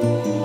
Música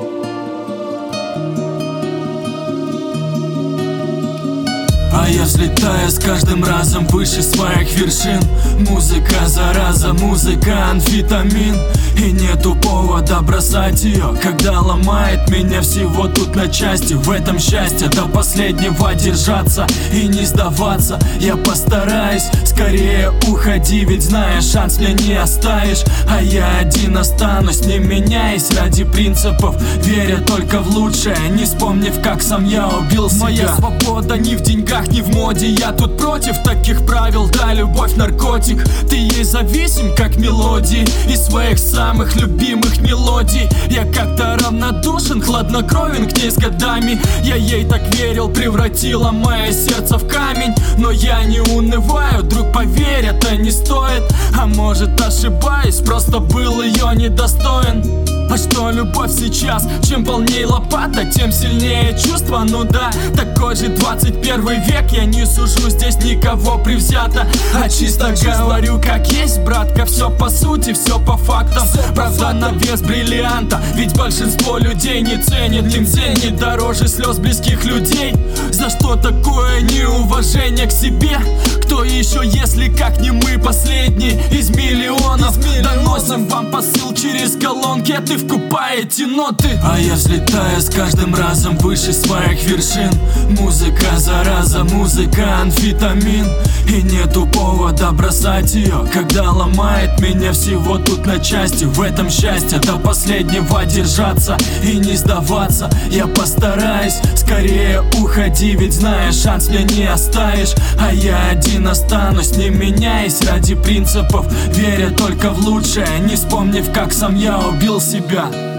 взлетаю с каждым разом выше своих вершин. Музыка зараза, музыка амфетамин. И нету повода бросать ее Когда ломает меня всего тут на части. В этом счастье до последнего держаться И не сдаваться. Я постараюсь скорее уходи Ведь знаешь, шанс мне не оставишь. А я один останусь, не меняясь ради принципов. Веря только в лучшее, не вспомнив, как сам я убил себя. Моя свобода не в деньгах, не в моде Я тут против таких правил, да, любовь наркотик Ты ей зависим, как мелодии Из своих самых любимых мелодий. Я как-то равнодушен, хладнокровен к ней с годами. Я ей так верил, превратила мое сердце в камень. Но я не унываю, друг, поверь, это не стоит. А может ошибаюсь, просто был ее недостоин а что любовь сейчас? Чем полнее лопата, тем сильнее чувство. Ну да, такой же 21 век. Я не сужу здесь никого привзято А чисто говорю как есть, братка Все по сути, все по фактам. Правда на вес бриллианта. Ведь большинство людей не ценит Лимзей не дороже слез близких людей. За что такое неуважение к себе? Кто еще, если как не мы последние из миллионов, из миллионов. Доносим вам посыл через колонки, а ты вкупаете ноты. А я взлетаю с каждым разом выше своих вершин. Музыка зараза, музыка амфетамин. И нету повода бросать ее Когда ломает меня всего тут на части. В этом счастье до последнего держаться И не сдаваться. Я постараюсь скорее уходи Ведь знаешь, шанс мне не оставишь. А я один останусь, не меняясь ради принципов. Веря только в лучшее, не вспомнив, как сам я убил себя